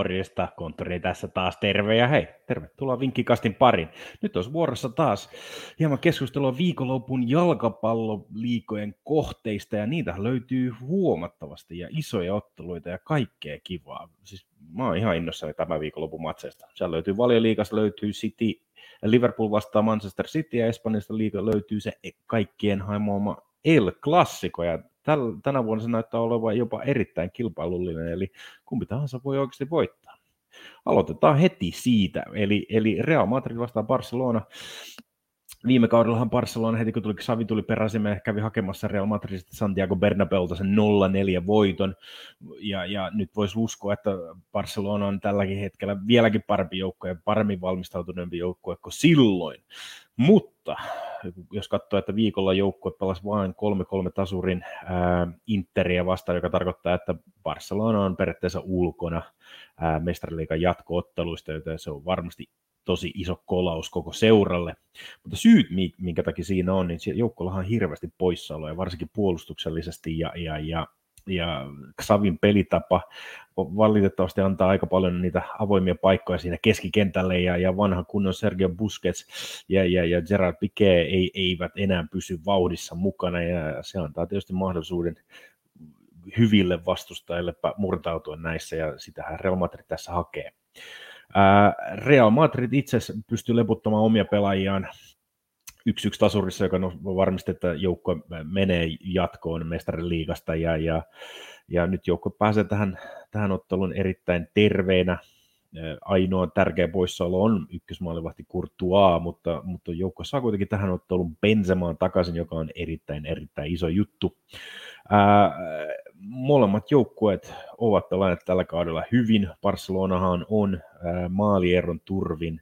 morjesta, konttori tässä taas terve ja hei, tervetuloa Vinkkikastin pariin. Nyt olisi vuorossa taas hieman keskustelua viikonlopun jalkapalloliikojen kohteista ja niitä löytyy huomattavasti ja isoja otteluita ja kaikkea kivaa. Siis mä oon ihan innossani tämän viikonlopun matseista. Siellä löytyy valioliikasta, löytyy City, Liverpool vastaa Manchester City ja Espanjasta liiga löytyy se kaikkien haimoama El Clasico ja tänä vuonna se näyttää olevan jopa erittäin kilpailullinen, eli kumpi tahansa voi oikeasti voittaa. Aloitetaan heti siitä, eli, eli Real Madrid vastaa Barcelona. Viime kaudellahan Barcelona heti kun tuli, Savi tuli peräisemmin, kävi hakemassa Real Madridista Santiago Bernabeulta sen 0-4 voiton, ja, ja nyt voisi uskoa, että Barcelona on tälläkin hetkellä vieläkin parempi joukko ja paremmin valmistautuneempi joukko kuin silloin. Mutta jos katsoo, että viikolla joukkue pelasi vain 3-3 tasurin ää, Interia vastaan, joka tarkoittaa, että Barcelona on periaatteessa ulkona ää, mestariliikan jatkootteluista, joten se on varmasti tosi iso kolaus koko seuralle. Mutta syyt, minkä takia siinä on, niin joukkolla on hirveästi poissaoloja, varsinkin puolustuksellisesti ja, ja, ja ja Xavin pelitapa valitettavasti antaa aika paljon niitä avoimia paikkoja siinä keskikentälle ja, ja vanha kunnon Sergio Busquets ja, ja, ja Gerard Piqué ei, eivät enää pysy vauhdissa mukana ja se antaa tietysti mahdollisuuden hyville vastustajille murtautua näissä ja sitähän Real Madrid tässä hakee. Real Madrid itse pystyy leputtamaan omia pelaajiaan yksi tasurissa, joka varmisti, että joukko menee jatkoon mestarin liigasta ja, ja, ja nyt joukko pääsee tähän, tähän otteluun erittäin terveenä. Ainoa tärkeä poissaolo on ykkösmaalivahti Courtois, mutta, mutta joukko saa kuitenkin tähän otteluun Benzemaan takaisin, joka on erittäin, erittäin iso juttu. Ää, molemmat joukkueet ovat pelanneet tällä kaudella hyvin. Barcelonahan on ää, maalieron turvin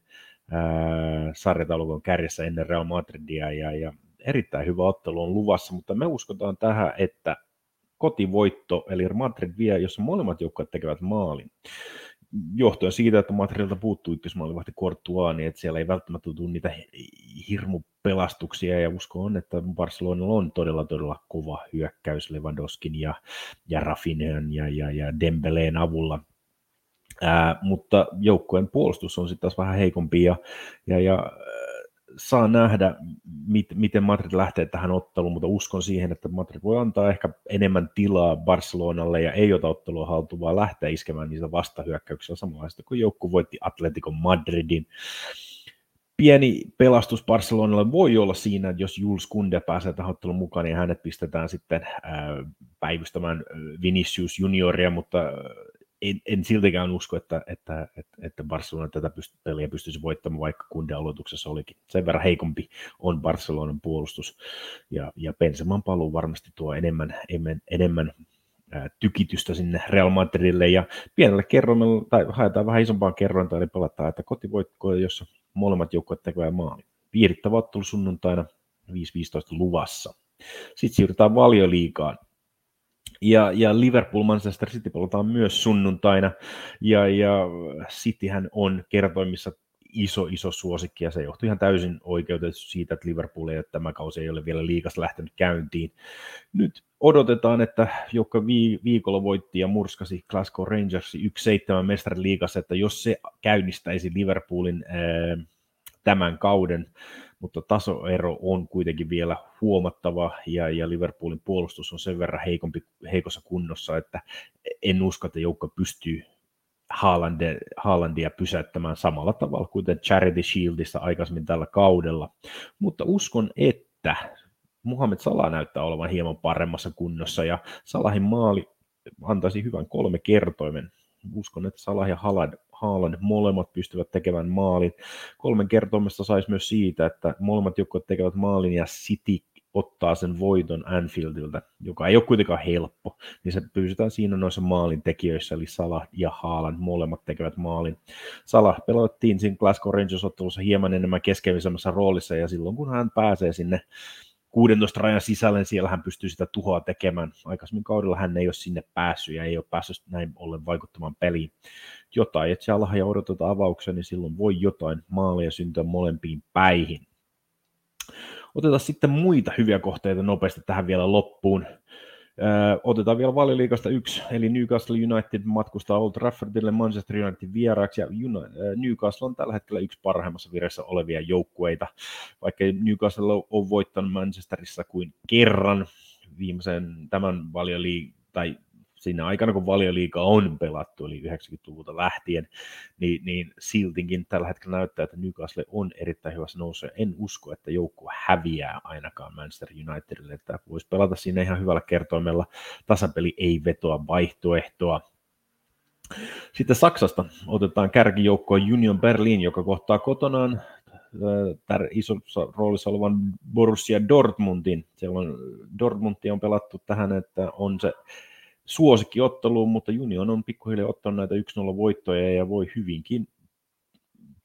sarjataulukon kärjessä ennen Real Madridia ja, ja erittäin hyvä ottelu on luvassa, mutta me uskotaan tähän, että kotivoitto, eli Madrid vie, jossa molemmat joukkueet tekevät maalin. Johtuen siitä, että Madridilta puuttuu ykkösmaalivahti Courtois, niin että siellä ei välttämättä tule niitä hirmupelastuksia, ja usko on, että Barcelonalla on todella, todella kova hyökkäys Lewandowskin ja, ja Rafinhan ja, ja, ja Dembeleen avulla. Ää, mutta joukkueen puolustus on sitten taas vähän heikompi ja, ja, ja saa nähdä, mit, miten Madrid lähtee tähän otteluun, mutta uskon siihen, että Madrid voi antaa ehkä enemmän tilaa Barcelonalle ja ei ota ottelua haltuun, vaan lähteä iskemään niitä vastahyökkäyksiä samanlaista kuin joukku voitti Atletico Madridin. Pieni pelastus Barcelonalle voi olla siinä, että jos Jules Kunde pääsee tähän ottelun mukaan, niin hänet pistetään sitten päivystämään Vinicius Junioria, mutta en, en siltikään usko, että, että, että, että Barcelona tätä pyst- peliä pystyisi voittamaan, vaikka kunde aloituksessa olikin. Sen verran heikompi on Barcelonan puolustus, ja, ja Benzeman paluu varmasti tuo enemmän, enemmän, enemmän ää, tykitystä sinne Real Madridille, ja pienelle kerroimelle, tai haetaan vähän isompaan kerrointa, eli pelataan, että kotivoitko, jossa molemmat joukkueet tekevät maali. Viihdyttävä ottelu sunnuntaina 5-15 luvassa. Sitten siirrytään valioliigaan ja, ja Liverpool Manchester City pelataan myös sunnuntaina, ja, ja Cityhän on kertoimissa iso, iso suosikki, ja se johtuu ihan täysin oikeutetusti siitä, että Liverpool ei tämä kausi ei ole vielä liikas lähtenyt käyntiin. Nyt odotetaan, että joka viikolla voitti ja murskasi Glasgow Rangers 1-7 mestarin liigassa, että jos se käynnistäisi Liverpoolin ää, tämän kauden, mutta tasoero on kuitenkin vielä huomattava ja, ja Liverpoolin puolustus on sen verran heikompi, heikossa kunnossa, että en usko, että joukko pystyy Haalandia, Haalandia pysäyttämään samalla tavalla kuin Charity Shieldissa aikaisemmin tällä kaudella. Mutta uskon, että Muhammed Salah näyttää olevan hieman paremmassa kunnossa ja Salahin maali antaisi hyvän kolme kertoimen. Uskon, että Salah ja Haaland Haaland, molemmat pystyvät tekemään maalin. Kolmen kertomista saisi myös siitä, että molemmat joukkueet tekevät maalin ja City ottaa sen voiton Anfieldiltä, joka ei ole kuitenkaan helppo, niin se pysytään siinä noissa maalin tekijöissä, eli Salah ja Haaland molemmat tekevät maalin. Salah pelattiin siinä Glasgow Rangers-ottelussa hieman enemmän keskeisemmässä roolissa, ja silloin kun hän pääsee sinne 16 rajan sisälle, niin siellä hän pystyy sitä tuhoa tekemään. Aikaisemmin kaudella hän ei ole sinne päässyt ja ei ole päässyt näin ollen vaikuttamaan peliin. Jotain, että siellä ja odotetaan avauksia, niin silloin voi jotain maalia syntyä molempiin päihin. Otetaan sitten muita hyviä kohteita nopeasti tähän vielä loppuun. Otetaan vielä valioliikasta yksi, eli Newcastle United matkustaa Old Traffordille Manchester United vieraaksi, ja Newcastle on tällä hetkellä yksi parhaimmassa virassa olevia joukkueita, vaikka Newcastle on voittanut Manchesterissa kuin kerran viimeisen tämän valioliigan, tai siinä aikana, kun valioliiga on pelattu, eli 90-luvulta lähtien, niin, niin siltinkin tällä hetkellä näyttää, että Newcastle on erittäin hyvässä nousussa. En usko, että joukkue häviää ainakaan Manchester Unitedille, että voisi pelata siinä ihan hyvällä kertoimella. Tasapeli ei vetoa vaihtoehtoa. Sitten Saksasta otetaan kärkijoukkoa Union Berlin, joka kohtaa kotonaan tär, isossa roolissa olevan Borussia Dortmundin. Siellä on, Dortmundia on pelattu tähän, että on se suosikkiotteluun, mutta Union on pikkuhiljaa ottanut näitä 1-0 voittoja ja voi hyvinkin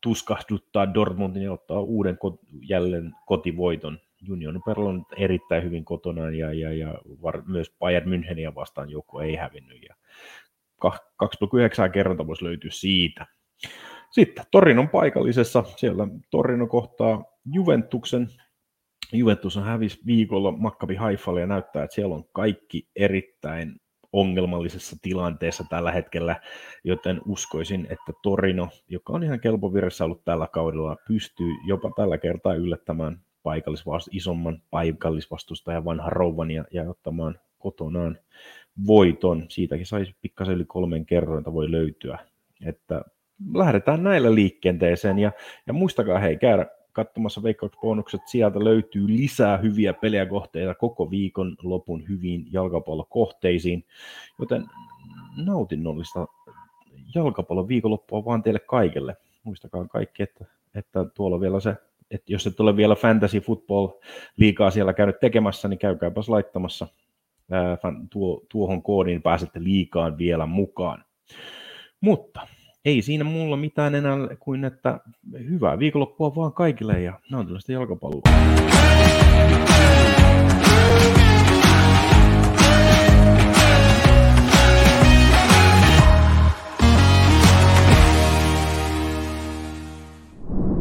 tuskahduttaa Dortmundin ja ottaa uuden kot- jälleen kotivoiton. Union on erittäin hyvin kotona ja, ja, ja var, myös Bayern Müncheniä vastaan joku ei hävinnyt. Ja 2,9 kerranta voisi löytyä siitä. Sitten Torinon paikallisessa, siellä Torino kohtaa Juventuksen. Juventus on hävis viikolla Makkabi Haifalle ja näyttää, että siellä on kaikki erittäin ongelmallisessa tilanteessa tällä hetkellä, joten uskoisin, että Torino, joka on ihan kelpo virassa ollut tällä kaudella, pystyy jopa tällä kertaa yllättämään paikallisvast- isomman paikallisvastustajan vanhan rouvan ja, ja ottamaan kotonaan voiton. Siitäkin saisi pikkasen yli kolmen kerrointa voi löytyä. Että lähdetään näillä liikenteeseen ja, ja muistakaa hei käydä katsomassa veikkausbonukset, sieltä löytyy lisää hyviä kohteita koko viikon lopun hyviin jalkapallokohteisiin, joten nautinnollista jalkapallon viikonloppua vaan teille kaikille. Muistakaa kaikki, että, että tuolla vielä se, että jos et ole vielä fantasy football liikaa siellä käynyt tekemässä, niin käykääpäs laittamassa ää, tuo, tuohon koodiin, pääsette liikaan vielä mukaan. Mutta ei siinä mulla mitään enää kuin, että hyvää viikonloppua vaan kaikille ja nautinnollista jalkapalloa.